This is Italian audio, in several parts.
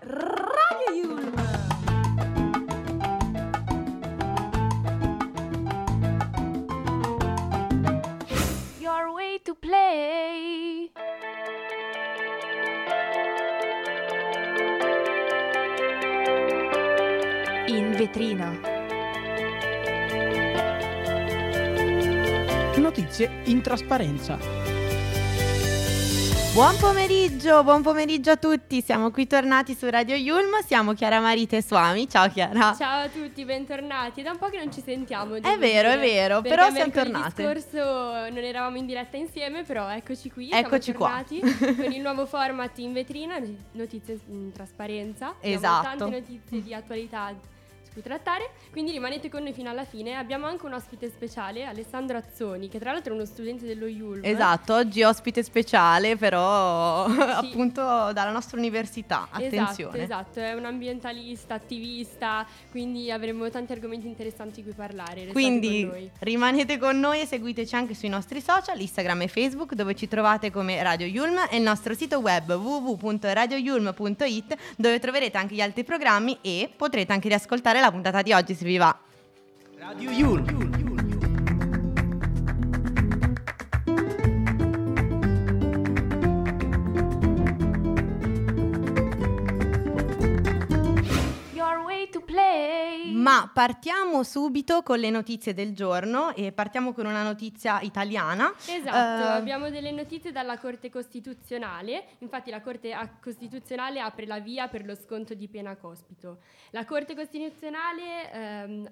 Radio Yulm! Your way to play. In vetrina. Notizie in trasparenza. Buon pomeriggio, buon pomeriggio a tutti. Siamo qui tornati su Radio Yulm. Siamo Chiara Marita e Suami. Ciao Chiara. Ciao a tutti, bentornati. È da un po' che non ci sentiamo. È vero, è dire, vero, perché però siamo mercoledì tornate. scorso non eravamo in diretta insieme, però eccoci qui. Eccoci qua. siamo tornati con il nuovo format in vetrina, notizie in trasparenza. Abbiamo Esatto. tante notizie di attualità su cui trattare, quindi rimanete con noi fino alla fine. Abbiamo anche un ospite speciale, Alessandro Azzoni, che tra l'altro è uno studente dello Yulm. Esatto, oggi ospite speciale, però appunto dalla nostra università. Attenzione. Esatto, esatto, è un ambientalista, attivista, quindi avremo tanti argomenti interessanti di cui parlare. Restate Quindi con rimanete con noi e seguiteci anche sui nostri social, Instagram e Facebook, dove ci trovate come Radio Yulm e il nostro sito web www.radioyulm.it, dove troverete anche gli altri programmi e potrete anche riascoltare la puntata di oggi se vi va. Radio Yulm. Ma partiamo subito con le notizie del giorno e partiamo con una notizia italiana. Esatto, Eh, abbiamo delle notizie dalla Corte Costituzionale, infatti la Corte a- Costituzionale apre la via per lo sconto di pena cospito. La Corte Costituzionale, ehm,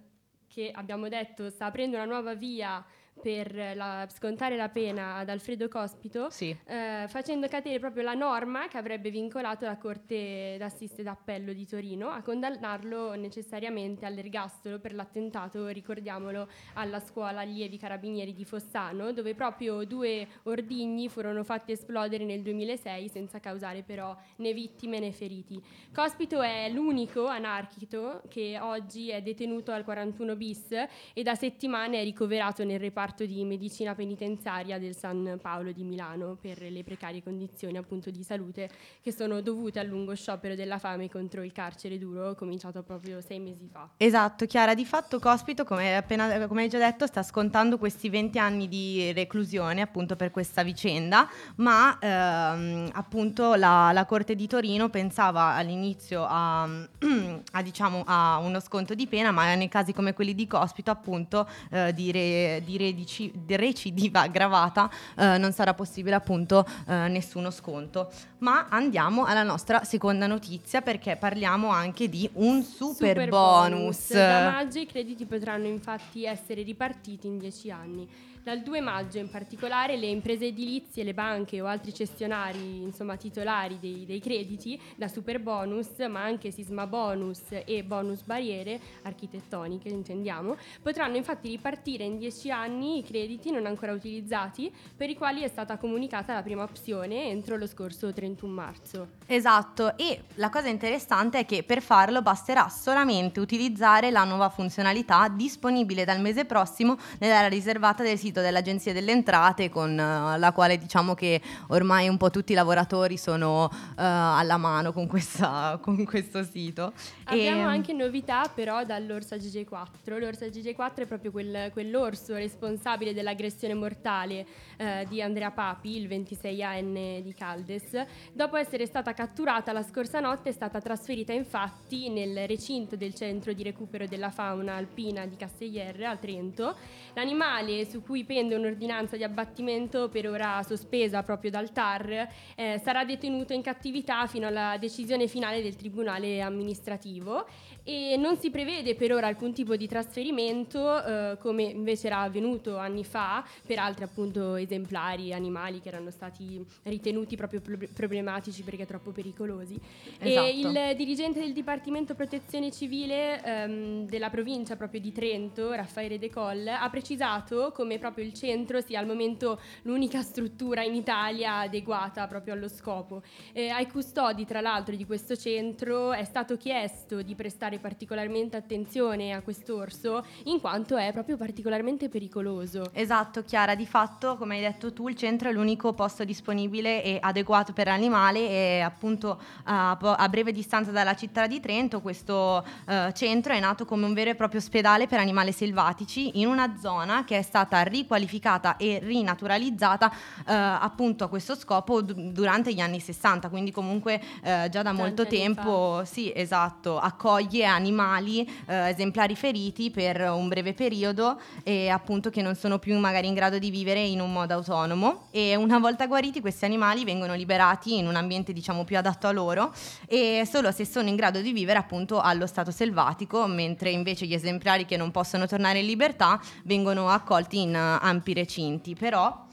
che abbiamo detto sta aprendo una nuova via per la- scontare la pena ad Alfredo Cospito, Sì. eh, facendo cadere proprio la norma che avrebbe vincolato la Corte d'Assiste d'Appello di Torino a condannarlo necessariamente all'ergastolo per l'attentato, ricordiamolo, alla scuola allievi carabinieri di Fossano, dove proprio due ordigni furono fatti esplodere nel 2006 senza causare però né vittime né feriti. Cospito è l'unico anarchico che oggi è detenuto al 41 bis e da settimane è ricoverato nel reparto di medicina penitenziaria del San Paolo di Milano per le precarie condizioni appunto di salute che sono dovute al lungo sciopero della fame contro il carcere duro cominciato proprio sei mesi fa. Esatto, Chiara, di fatto Cospito, come, appena, come hai già detto, sta scontando questi 20 anni di reclusione appunto per questa vicenda, ma ehm, appunto la, la Corte di Torino pensava all'inizio a, a, diciamo, a uno sconto di pena, ma nei casi come quelli di Cospito appunto eh, di, re- di redici- di recidiva aggravata eh, non sarà possibile appunto eh, nessuno sconto. Ma andiamo alla nostra seconda notizia perché parliamo anche di un super, bonus. Da maggio i crediti potranno infatti essere ripartiti in 10 anni. Dal 2 maggio in particolare le imprese edilizie, le banche o altri cessionari, insomma titolari dei, dei crediti da super bonus, ma anche sisma bonus e bonus barriere architettoniche, intendiamo, potranno infatti ripartire in 10 anni i crediti non ancora utilizzati per i quali è stata comunicata la prima opzione entro lo scorso 31 marzo. Esatto, e la cosa interessante è che per farlo basterà solamente utilizzare la nuova funzionalità disponibile dal mese prossimo nell'area riservata del sito dell'Agenzia delle Entrate, con eh, la quale diciamo che ormai un po' tutti i lavoratori sono eh, alla mano con, questa- con questo sito. Abbiamo E- anche novità però dall'Orsa GG4. L'Orsa GG4 è proprio quel- quell'orso responsabile dell'aggressione mortale eh, di Andrea Papi, il 26enne di Caldes. Dopo essere stata catturata la scorsa notte è stata trasferita infatti nel recinto del centro di recupero della fauna alpina di Castellierre a Trento. L'animale su cui pende un'ordinanza di abbattimento per ora sospesa proprio dal TAR eh, sarà detenuto in cattività fino alla decisione finale del Tribunale amministrativo e non si prevede per ora alcun tipo di trasferimento eh, come invece era avvenuto anni fa per altri appunto esemplari animali che erano stati ritenuti proprio pro- problematici perché troppo pericolosi. Esatto. E il dirigente del Dipartimento Protezione Civile ehm, della provincia proprio di Trento, Raffaele De Coll, ha precisato come proprio proprio il centro sia al momento l'unica struttura in Italia adeguata proprio allo scopo. Eh, ai custodi, tra l'altro, di questo centro è stato chiesto di prestare particolarmente attenzione a quest'orso in quanto è proprio particolarmente pericoloso. Esatto, Chiara, di fatto, come hai detto tu, il centro è l'unico posto disponibile e adeguato per l'animale e appunto a, a breve distanza dalla città di Trento questo eh, centro è nato come un vero e proprio ospedale per animali selvatici in una zona che è stata riqualificata e rinaturalizzata eh, appunto a questo scopo d- durante gli anni 60, quindi comunque eh, già da molto tempo, sì, esatto, accoglie animali eh, esemplari feriti per un breve periodo e appunto che non sono più magari in grado di vivere in un modo autonomo e una volta guariti questi animali vengono liberati in un ambiente diciamo più adatto a loro e solo se sono in grado di vivere appunto allo stato selvatico, mentre invece gli esemplari che non possono tornare in libertà vengono accolti in ampi recinti. Però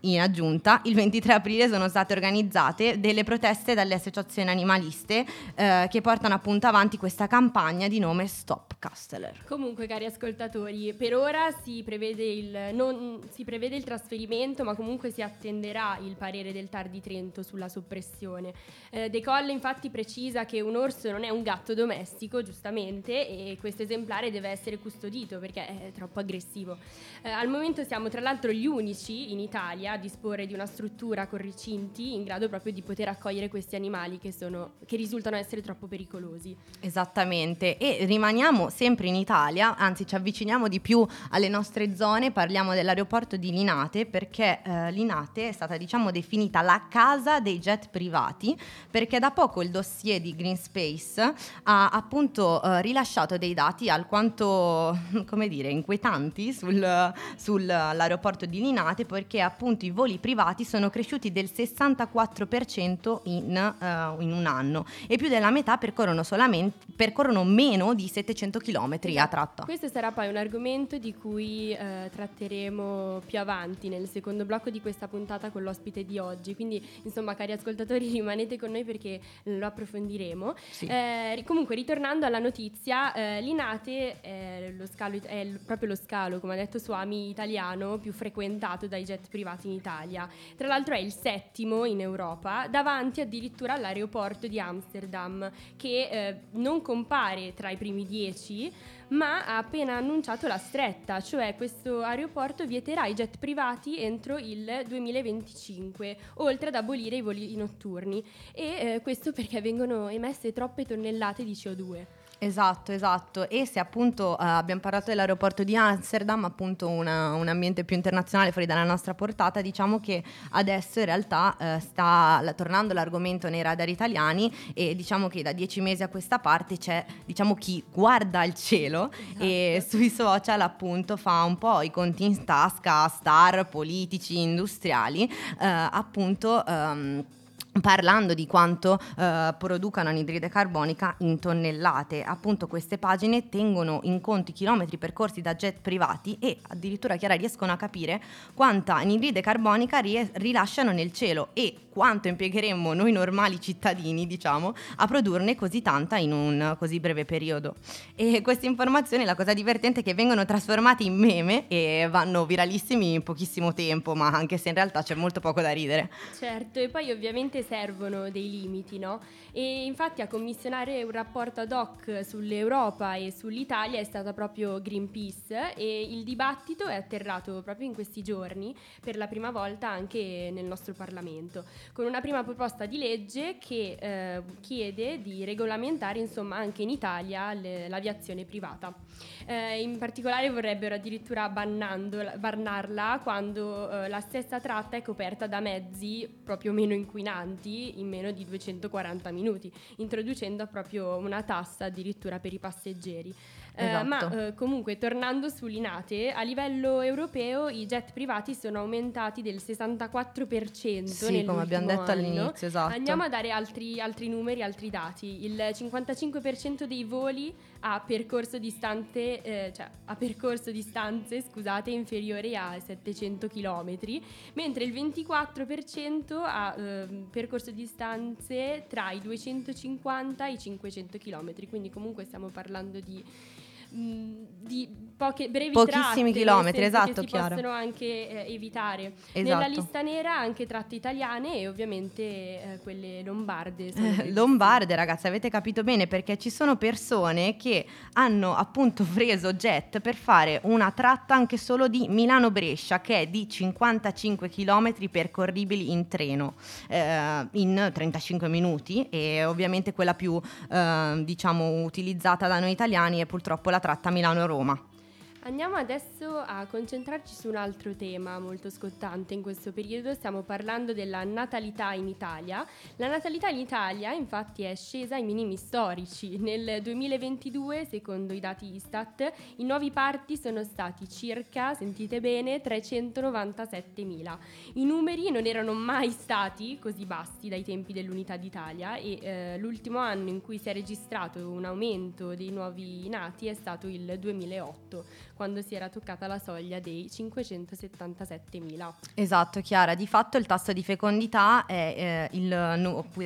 in aggiunta, il 23 aprile sono state organizzate delle proteste dalle associazioni animaliste eh, che portano appunto avanti questa campagna di nome Stop Casteller. Comunque, cari ascoltatori, per ora si prevede, il, non, si prevede il trasferimento, ma comunque si attenderà il parere del TAR di Trento sulla soppressione. Eh, De Colle infatti precisa che un orso non è un gatto domestico, giustamente, e questo esemplare deve essere custodito perché è troppo aggressivo. Eh, al momento siamo tra l'altro gli unici in Italia a disporre di una struttura con recinti in grado proprio di poter accogliere questi animali che, sono, che risultano essere troppo pericolosi. Esattamente, e rimaniamo sempre in Italia, anzi ci avviciniamo di più alle nostre zone, parliamo dell'aeroporto di Linate perché eh, Linate è stata diciamo definita la casa dei jet privati perché da poco il dossier di Green Space ha appunto eh, rilasciato dei dati alquanto, come dire, inquietanti sul, sull'aeroporto di Linate perché appunto i voli privati sono cresciuti del 64% in, eh, in un anno e più della metà percorrono, solamente, percorrono meno di 700 km a tratta. Questo sarà poi un argomento di cui eh, tratteremo più avanti nel secondo blocco di questa puntata con l'ospite di oggi. Quindi, insomma, cari ascoltatori, rimanete con noi perché lo approfondiremo. Sì. Eh, comunque, ritornando alla notizia, eh, l'Inate è, lo scalo, è proprio lo scalo, come ha detto Suami, italiano più frequentato dai jet privati in Italia. Tra l'altro è il settimo in Europa, davanti addirittura all'aeroporto di Amsterdam, che eh, non compare tra i primi dieci, ma ha appena annunciato la stretta, cioè questo aeroporto vieterà i jet privati entro il 2025, oltre ad abolire i voli notturni. E eh, questo perché vengono emesse troppe tonnellate di CO2. Esatto, esatto. E se appunto eh, abbiamo parlato dell'aeroporto di Amsterdam, appunto una- un ambiente più internazionale fuori dalla nostra portata, diciamo che adesso in realtà eh, sta la- tornando l'argomento nei radar italiani e diciamo che da dieci mesi a questa parte c'è diciamo chi guarda il cielo e sui social appunto fa un po' i conti in tasca a star politici, industriali, eh, appunto... ehm, Parlando di quanto eh, producano anidride carbonica in tonnellate, appunto queste pagine tengono in conto i chilometri percorsi da jet privati e addirittura Chiara riescono a capire quanta anidride carbonica ries- rilasciano nel cielo e quanto impiegheremmo noi normali cittadini, diciamo, a produrne così tanta in un così breve periodo. E queste informazioni, la cosa divertente è che vengono trasformate in meme e vanno viralissimi in pochissimo tempo, ma anche se in realtà c'è molto poco da ridere. Certo, e poi ovviamente servono dei limiti, no? E infatti a commissionare un rapporto ad hoc sull'Europa e sull'Italia è stata proprio Greenpeace e il dibattito è atterrato proprio in questi giorni per la prima volta anche nel nostro Parlamento, con una prima proposta di legge che eh, chiede di regolamentare insomma anche in Italia le- l'aviazione privata. Eh, in particolare vorrebbero addirittura bannarla quando eh, la stessa tratta è coperta da mezzi proprio meno inquinanti in meno di 240 minuti, introducendo proprio una tassa addirittura per i passeggeri. Eh, Esatto. ma eh, comunque, tornando sull'Inate, a livello europeo i jet privati sono aumentati del 64% Sì, come abbiamo detto anno. all'inizio, esatto. Andiamo a dare altri, altri numeri, altri dati. Il 55% dei voli ha percorso distanze, eh, cioè, ha percorso distanze scusate, inferiori a 700 km, mentre il 24% ha ehm, percorso distanze tra i 250 e i 500 km. Quindi comunque stiamo parlando di di poche brevi Pochissimi chilometri, esatto, che si Chiara. possono anche eh, evitare. Esatto. Nella lista nera anche tratte italiane e ovviamente eh, quelle lombarde. Eh. Lombarde, ragazzi, avete capito bene perché ci sono persone che hanno appunto preso jet per fare una tratta anche solo di Milano-Brescia che è di 55 km percorribili in treno eh, in 35 minuti e ovviamente quella più eh, diciamo utilizzata da noi italiani è purtroppo la tratta Milano-Roma. Andiamo adesso a concentrarci su un altro tema molto scottante in questo periodo, stiamo parlando della natalità in Italia. La natalità in Italia infatti è scesa ai minimi storici. Nel 2022, secondo i dati Istat, i nuovi parti sono stati circa, sentite bene, 397.000. I numeri non erano mai stati così bassi dai tempi dell'Unità d'Italia e eh, l'ultimo anno in cui si è registrato un aumento dei nuovi nati è stato il 2008 quando si era toccata la soglia dei 577.000. Esatto, Chiara. Di fatto il tasso di fecondità è eh, il,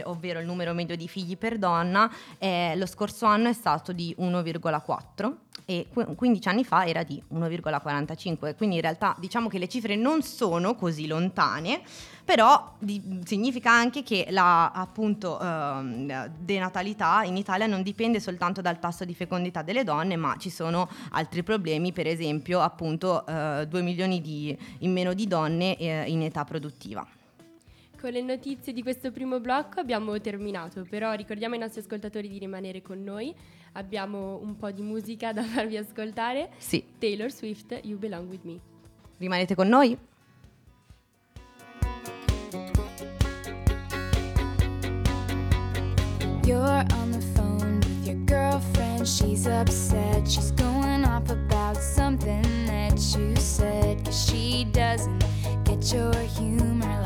ovvero il numero medio di figli per donna, eh, lo scorso anno è stato di 1,4 e qu- 15 anni fa era di 1,45. Quindi in realtà diciamo che le cifre non sono così lontane, però di- significa anche che la appunto ehm, denatalità in Italia non dipende soltanto dal tasso di fecondità delle donne, ma ci sono altri problemi, per esempio appunto 2 milioni di, in meno di donne eh, in età produttiva. Con le notizie di questo primo blocco abbiamo terminato, però ricordiamo ai nostri ascoltatori di rimanere con noi. Abbiamo un po' di musica da farvi ascoltare. Sì, Taylor Swift, You Belong With Me. rimanete con noi? You're on the phone with your girlfriend. She's upset. She's going off about something that you said. Cause she doesn't get your humor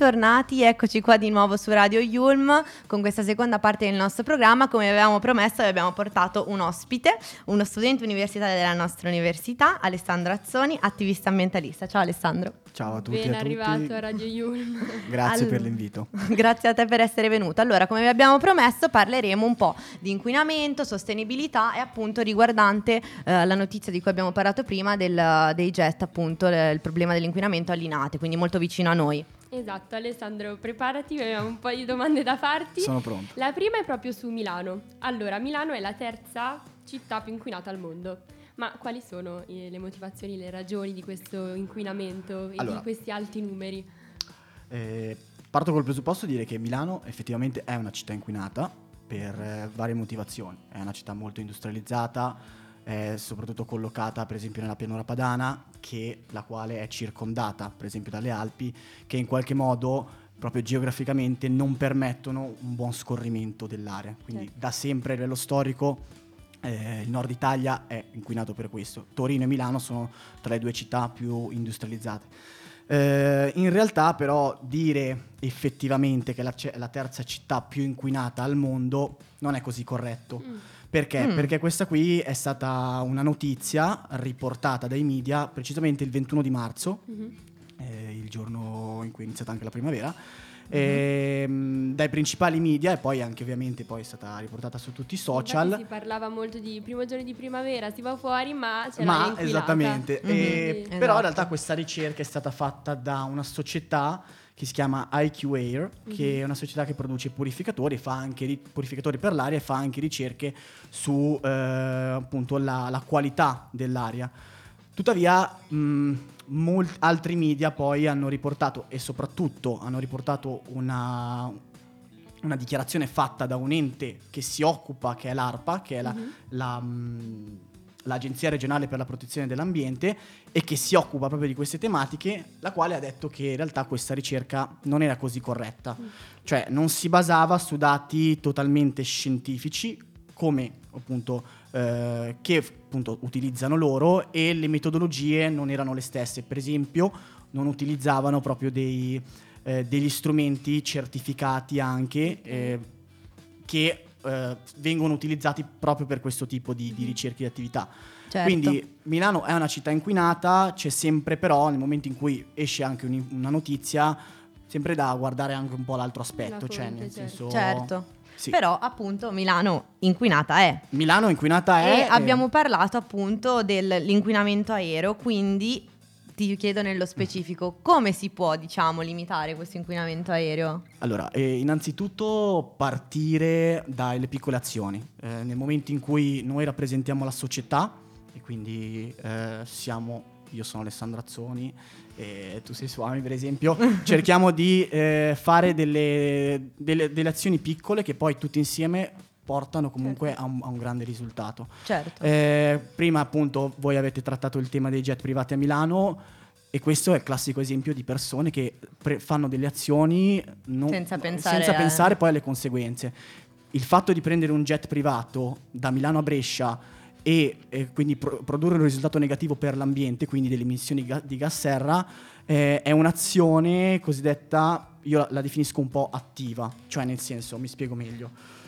bentornati, eccoci qua di nuovo su Radio Yulm con questa seconda parte del nostro programma. Come avevamo promesso vi abbiamo portato un ospite, uno studente universitario della nostra università, Alessandro Azzoni, attivista ambientalista. Ciao Alessandro. Ciao a tutti Ben a tutti. arrivato a Radio Yulm. Grazie All- per l'invito. Grazie a te per essere venuto. Allora, come vi abbiamo promesso, parleremo un po' di inquinamento, sostenibilità e appunto riguardante eh, la notizia di cui abbiamo parlato prima del- dei jet, appunto il problema dell'inquinamento allinate, quindi molto vicino a noi. Esatto, Alessandro, preparati, abbiamo un po' di domande da farti. Sono pronto. La prima è proprio su Milano. Allora, Milano è la terza città più inquinata al mondo. Ma quali sono eh, le motivazioni, le ragioni di questo inquinamento e Allora. di questi alti numeri? Eh, parto col presupposto di dire che Milano effettivamente è una città inquinata per eh, varie motivazioni. È una città molto industrializzata, è soprattutto collocata per esempio nella pianura padana, che, la quale è circondata per esempio dalle Alpi, che in qualche modo proprio geograficamente non permettono un buon scorrimento dell'area. Quindi Certo. da sempre a livello storico eh, il nord Italia è inquinato per questo. Torino e Milano sono tra le due città più industrializzate. Eh, in realtà però dire effettivamente che la, la terza città più inquinata al mondo non è così corretto. Mm. Perché? Mm. Perché questa qui è stata una notizia riportata dai media precisamente il 21 di marzo, Mhm. eh, il giorno in cui è iniziata anche la primavera, Mhm. ehm, dai principali media e poi anche ovviamente poi è stata riportata su tutti i social. Infatti si parlava molto di primo giorno di primavera, si va fuori, ma c'è Ma esattamente, Mhm, E- Quindi- però esatto. in realtà questa ricerca è stata fatta da una società che si chiama IQ Air, che è una società che produce purificatori, fa anche ri- purificatori per l'aria e fa anche ricerche su eh, appunto la, la qualità dell'aria. Tuttavia, mh, molti altri media poi hanno riportato e soprattutto hanno riportato una, una dichiarazione fatta da un ente che si occupa, che è l'ARPA, che è la, Mhm. la, mh, l'Agenzia regionale per la protezione dell'ambiente e che si occupa proprio di queste tematiche, la quale ha detto che in realtà questa ricerca non era così corretta, cioè non si basava su dati totalmente scientifici come appunto eh, che appunto utilizzano loro e le metodologie non erano le stesse, per esempio non utilizzavano proprio dei, eh, degli strumenti certificati anche eh, che eh, vengono utilizzati proprio per questo tipo di, di ricerche di attività. Certo. Quindi Milano è una città inquinata, c'è sempre però nel momento in cui esce anche un- una notizia, sempre da guardare anche un po' l'altro aspetto, La cioè fonte, nel certo. senso... Certo. Sì. Però appunto Milano inquinata è. Milano inquinata è... E eh, abbiamo parlato appunto dell'inquinamento aereo, quindi ti chiedo nello specifico come si può, diciamo, limitare questo inquinamento aereo? Allora, eh, innanzitutto partire dalle piccole azioni. Eh, nel momento in cui noi rappresentiamo la società e quindi eh, siamo, io sono Alessandro Azzoni e tu sei Suami per esempio, cerchiamo di eh, fare delle, delle- delle azioni piccole che poi tutte insieme portano comunque a, un, a un grande risultato. Certo. Eh, prima appunto voi avete trattato il tema dei jet privati a Milano e questo è il classico esempio di persone che pre- fanno delle azioni non- Senza pensare senza a- pensare poi alle conseguenze. Il fatto di prendere un jet privato da Milano a Brescia e, e quindi pro- produrre un risultato negativo per l'ambiente, quindi delle emissioni ga- di gas serra, eh, è un'azione cosiddetta, io la, la definisco un po' attiva, cioè nel senso, mi spiego meglio.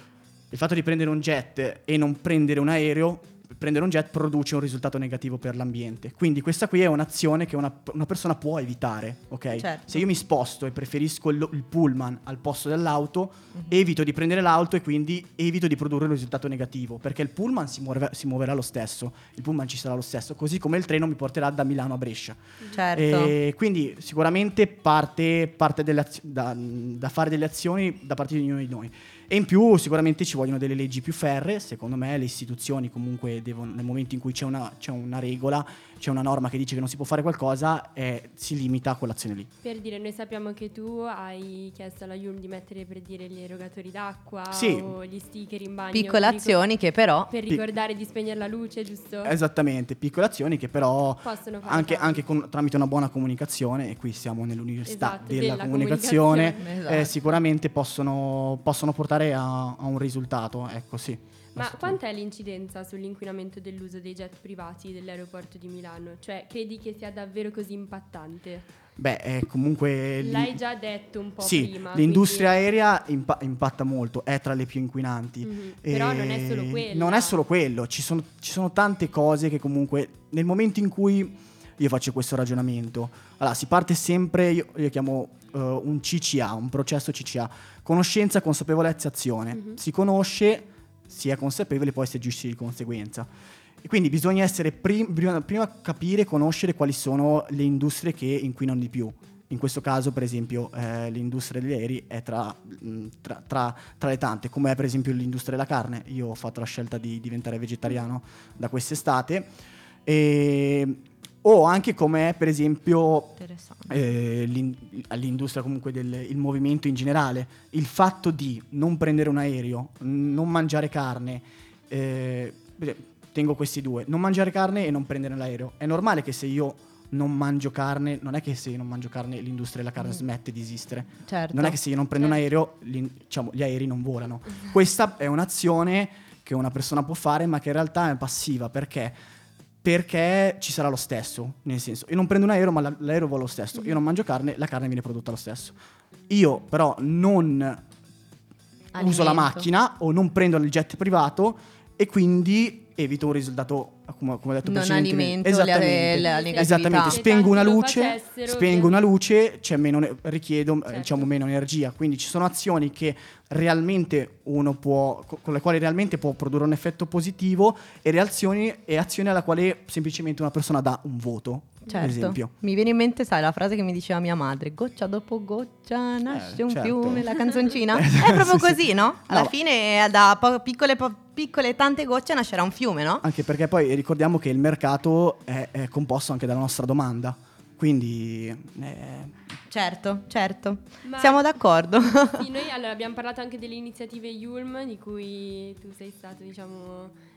Il fatto di prendere un jet e non prendere un aereo, prendere un jet produce un risultato negativo per l'ambiente. Quindi questa qui è un'azione che una, una persona può evitare, ok? Certo. Se io mi sposto e preferisco il, il pullman al posto dell'auto, Mhm. evito di prendere l'auto e quindi evito di produrre un risultato negativo, perché il pullman si, muove- si muoverà lo stesso, il pullman ci sarà lo stesso, così come il treno mi porterà da Milano a Brescia. Certo. E quindi sicuramente parte, parte delle da, da fare delle azioni da parte di ognuno di noi. E in più sicuramente ci vogliono delle leggi più ferre, secondo me le istituzioni comunque devono, nel momento in cui c'è una, c'è una regola, c'è una norma che dice che non si può fare qualcosa, eh, si limita a quell'azione lì. Per dire, noi sappiamo che tu hai chiesto alla Yulm di mettere per dire gli erogatori d'acqua Sì. o gli sticker in bagno. Piccole azioni che però... Per ricordare di spegnere la luce, giusto? Esattamente, piccole azioni che però Possono fare anche, anche con- tramite una buona comunicazione, e qui siamo nell'università Esatto, della, della comunicazione, comunicazione. Esatto. eh, sicuramente possono, possono portare a, a un risultato, ecco sì. Ma quant'è l'incidenza sull'inquinamento dell'uso dei jet privati dell'aeroporto di Milano? Cioè, credi che sia davvero così impattante? beh, è comunque... L'hai già detto un po' sì, prima. l'industria quindi- aerea impa- impatta molto, è tra le più inquinanti. Mhm, però non è solo quella. Non è solo quello, ci sono, ci sono tante cose che comunque nel momento in cui io faccio questo ragionamento, allora si parte sempre, io, io chiamo eh, un CCA, un processo CCA, conoscenza, consapevolezza, azione. Mhm. Si conosce, si è consapevole, poi si agisce di conseguenza. E quindi bisogna prim- prima, capire, conoscere quali sono le industrie che inquinano di più. In questo caso, per esempio, eh, l'industria degli aerei è tra, tra- tra- tra le tante, come è per esempio l'industria della carne. Io ho fatto la scelta di diventare vegetariano da quest'estate. E- o anche come per esempio eh, l'in- all'industria comunque del il movimento in generale, il fatto di non prendere un aereo, non mangiare carne, eh, tengo questi due, non mangiare carne e non prendere l'aereo. È normale che se io non mangio carne, non è che se io non mangio carne l'industria della carne smette di esistere. Certo. Non è che se io non prendo un Certo. aereo, l'in- diciamo, gli aerei non volano. Questa è un'azione che una persona può fare, ma che in realtà è passiva perché? Perché ci sarà lo stesso, nel senso, io non prendo un aereo, ma la- l'aereo vola lo stesso. Io non mangio carne, la carne viene prodotta lo stesso. Io però non uso la Alimento. macchina o non prendo il jet privato e quindi evito un risultato, come, come ho detto Non alimento le- Esattamente. la negatività. Esattamente, spengo una tanti lo luce, spengo una luce, c'è meno, richiedo eh, Certo. diciamo meno energia, quindi ci sono azioni che realmente uno può, co- con le quali realmente può produrre un effetto positivo e reazioni e azioni alla quale semplicemente una persona dà un voto, Certo. Mi viene in mente, sai, la frase che mi diceva mia madre: goccia dopo goccia nasce Eh, un certo. fiume, la canzoncina. Eh, È proprio sì, sì. così, no? Alla No. fine, da po- piccole, po- piccole tante gocce nascerà un fiume, no? Anche perché poi ricordiamo che il mercato è, è composto anche dalla nostra domanda, quindi eh, Certo, certo. Ma- Siamo d'accordo. Sì, noi allora, abbiamo parlato anche delle iniziative Yulm di cui tu sei stato, diciamo...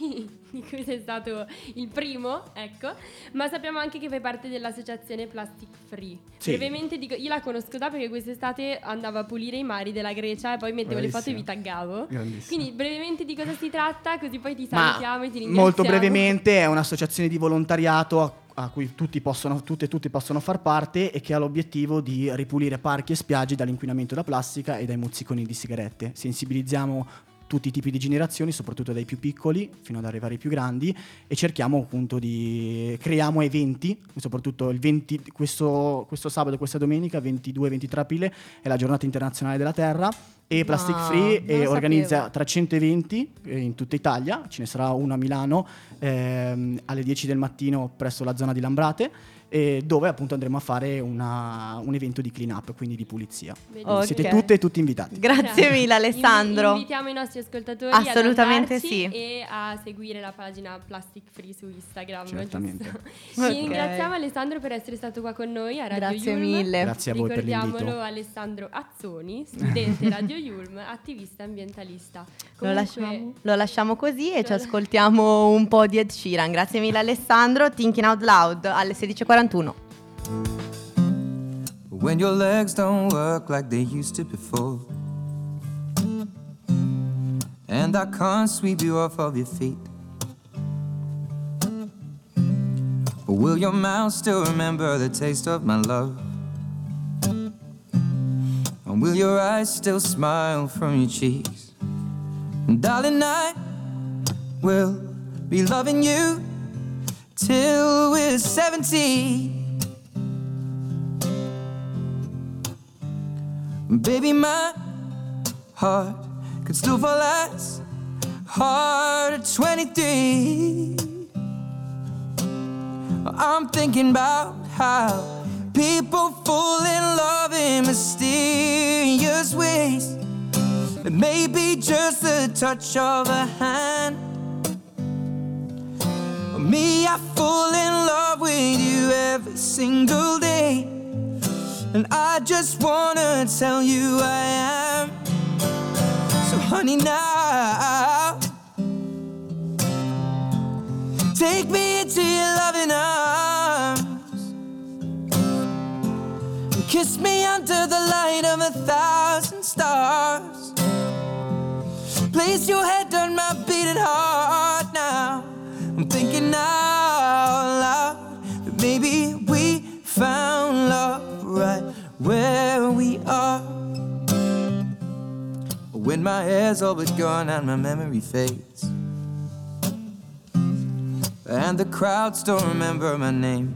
Di cui sei stato il primo, ecco. Ma sappiamo anche che fai parte dell'associazione Plastic Free. Sì. Brevemente dico, io la conosco da perché quest'estate andavo a pulire i mari della Grecia e poi mettevo le foto e vi Bravissima. taggavo. Quindi brevemente di cosa si tratta, così poi ti Ma salutiamo e ti ringraziamo. molto brevemente è un'associazione di volontariato a, a cui tutti possono, tutte e tutti possono far parte e che ha l'obiettivo di ripulire parchi e spiagge dall'inquinamento da plastica e dai mozziconi di sigarette. Sensibilizziamo tutti i tipi di generazioni, soprattutto dai più piccoli fino ad arrivare ai più grandi e cerchiamo appunto di creiamo eventi, soprattutto il 20, questo, questo sabato e questa domenica 22-23 aprile è la giornata internazionale della terra e Plastic Wow, Free non eh, organizza sapevo. 300 eventi eh, in tutta Italia, ce ne sarà uno a Milano ehm, alle 10 del mattino presso la zona di Lambrate, eh, dove appunto andremo a fare una- un evento di clean up, quindi di pulizia. Benissimo. Ok. Siete tutte e tutti invitati. Grazie mille, Alessandro. Invi- invitiamo i nostri ascoltatori Assolutamente ad sì. e a seguire la pagina Plastic Free su Instagram. Certamente. giusto? Ok. Ci ringraziamo Alessandro per essere stato qua con noi a Radio Grazie Yulm. mille. Grazie a voi per Ricordiamolo l'invito. Alessandro Azzoni, studente Radio Yulm, attivista ambientalista. Lo Comunque, lasciamo, lo lasciamo così e ci ascoltiamo un po' di Ed Sheeran. Grazie mille Alessandro. Thinking Out Loud alle 16.41. When your legs don't work like they used to before. And I can't sweep you off of your feet. But will your mouth still remember the taste of my love? And will your eyes still smile from your cheeks? And darling, I will be loving you till we're 70. Baby, my heart could still fall as hard at 23. I'm thinking about how people fall in love in mysterious ways. It may be just the touch of a hand. Me, I fall in love with you every single day. And I just wanna tell you I am. So, honey, now take me into your loving arms. And kiss me under the light of a thousand stars. Place your head on my beating heart out loud maybe we found love right where we are. When my hair's all but gone and my memory fades, and the crowd still remember my name.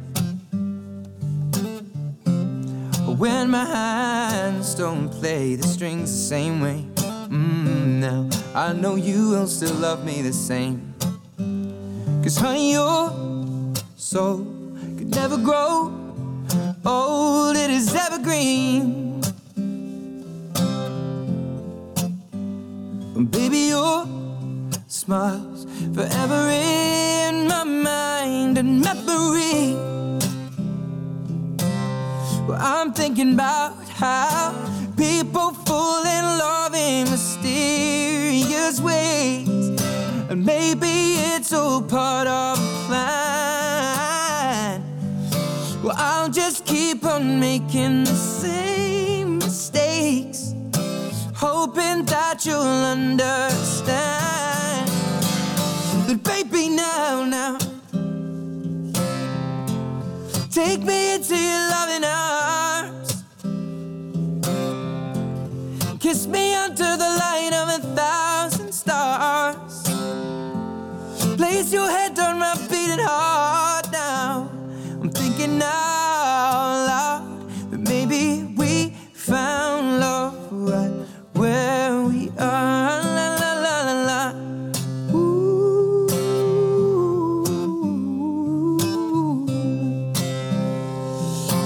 When my hands don't play the strings the same way, mm, now I know you will still love me the same. Cause honey, your soul could never grow old, it is evergreen. And baby, your smiles forever in my mind and memory. Well, I'm thinking about how people fall in love in mysterious ways. And maybe part of a plan. Well, I'll just keep on making the same mistakes, hoping that you'll understand.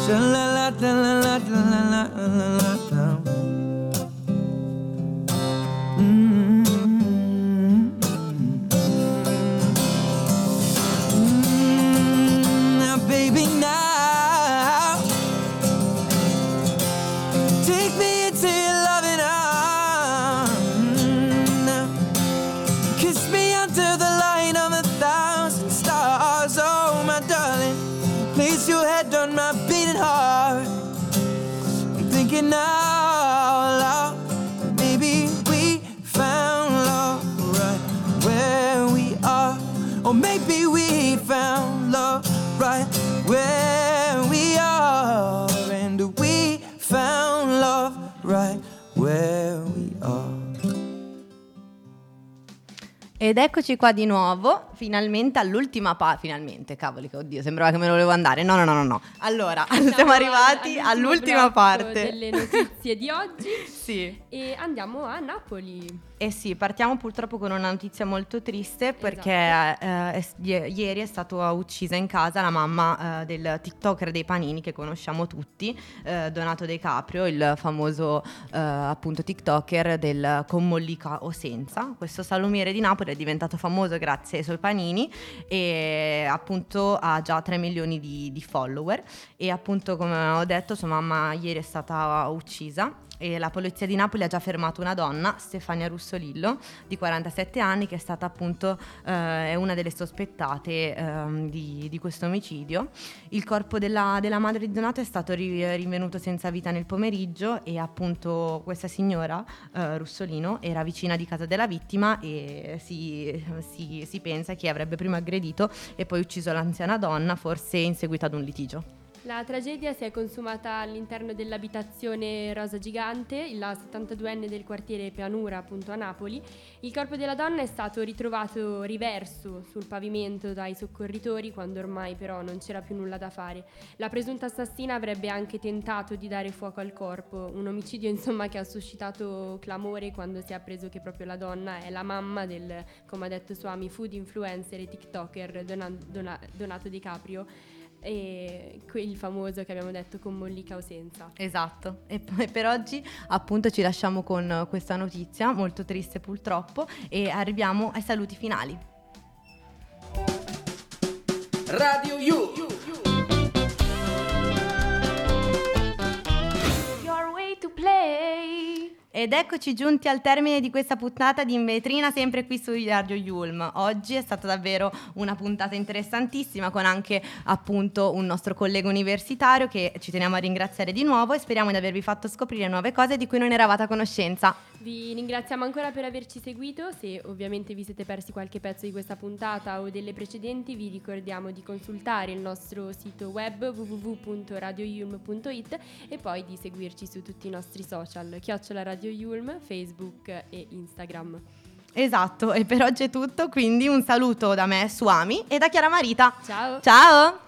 Se le Ed eccoci qua di nuovo, finalmente all'ultima parte, finalmente, cavoli che oddio, sembrava che me ne volevo andare, no no no no no, allora siamo arrivati all'ultimo all'ultima parte. delle notizie di oggi Sì. e andiamo a Napoli. Eh sì, partiamo purtroppo con una notizia molto triste perché Esatto. eh, i- ieri è stata uccisa in casa la mamma eh, del TikToker dei panini che conosciamo tutti, eh, Donato De Caprio, il famoso eh, appunto TikToker del con mollica o senza. Questo salumiere di Napoli è diventato famoso grazie ai suoi panini e appunto ha già 3 milioni di, di follower e appunto come ho detto sua mamma ieri è stata uccisa e la polizia di Napoli ha già fermato una donna, Stefania Russolillo, di 47 anni, che è stata appunto eh, una delle sospettate ehm, di, di questo omicidio. Il corpo della, della madre di Donato è stato ri- rinvenuto senza vita nel pomeriggio e appunto questa signora, eh, Russolino, era vicina di casa della vittima e si, si- si pensa che avrebbe prima aggredito e poi ucciso l'anziana donna, forse in seguito ad un litigio. La tragedia si è consumata all'interno dell'abitazione Rosa Gigante, la 72enne del quartiere Pianura, appunto a Napoli. Il corpo della donna è stato ritrovato riverso sul pavimento dai soccorritori quando ormai però non c'era più nulla da fare. La presunta assassina avrebbe anche tentato di dare fuoco al corpo, un omicidio insomma che ha suscitato clamore quando si è appreso che proprio la donna è la mamma del, come ha detto Suami, food influencer e TikToker Dona- Dona- Donato Di Caprio e quel famoso che abbiamo detto con mollica o senza. Esatto, e poi per oggi appunto ci lasciamo con questa notizia molto triste purtroppo e arriviamo ai saluti finali. Radio You. Ed eccoci giunti al termine di questa puntata di In Vetrina, sempre qui su Radio Yulm. Oggi è stata davvero una puntata interessantissima con anche appunto un nostro collega universitario che ci teniamo a ringraziare di nuovo e speriamo di avervi fatto scoprire nuove cose di cui non eravate a conoscenza. Vi ringraziamo ancora per averci seguito, se ovviamente vi siete persi qualche pezzo di questa puntata o delle precedenti vi ricordiamo di consultare il nostro sito web www.radioyulm.it e poi di seguirci su tutti i nostri social, chiocciola Radio Yulm, Facebook e Instagram. Esatto, e per oggi è tutto, quindi un saluto da me, Suami, e da Chiara Marita. Ciao! Ciao!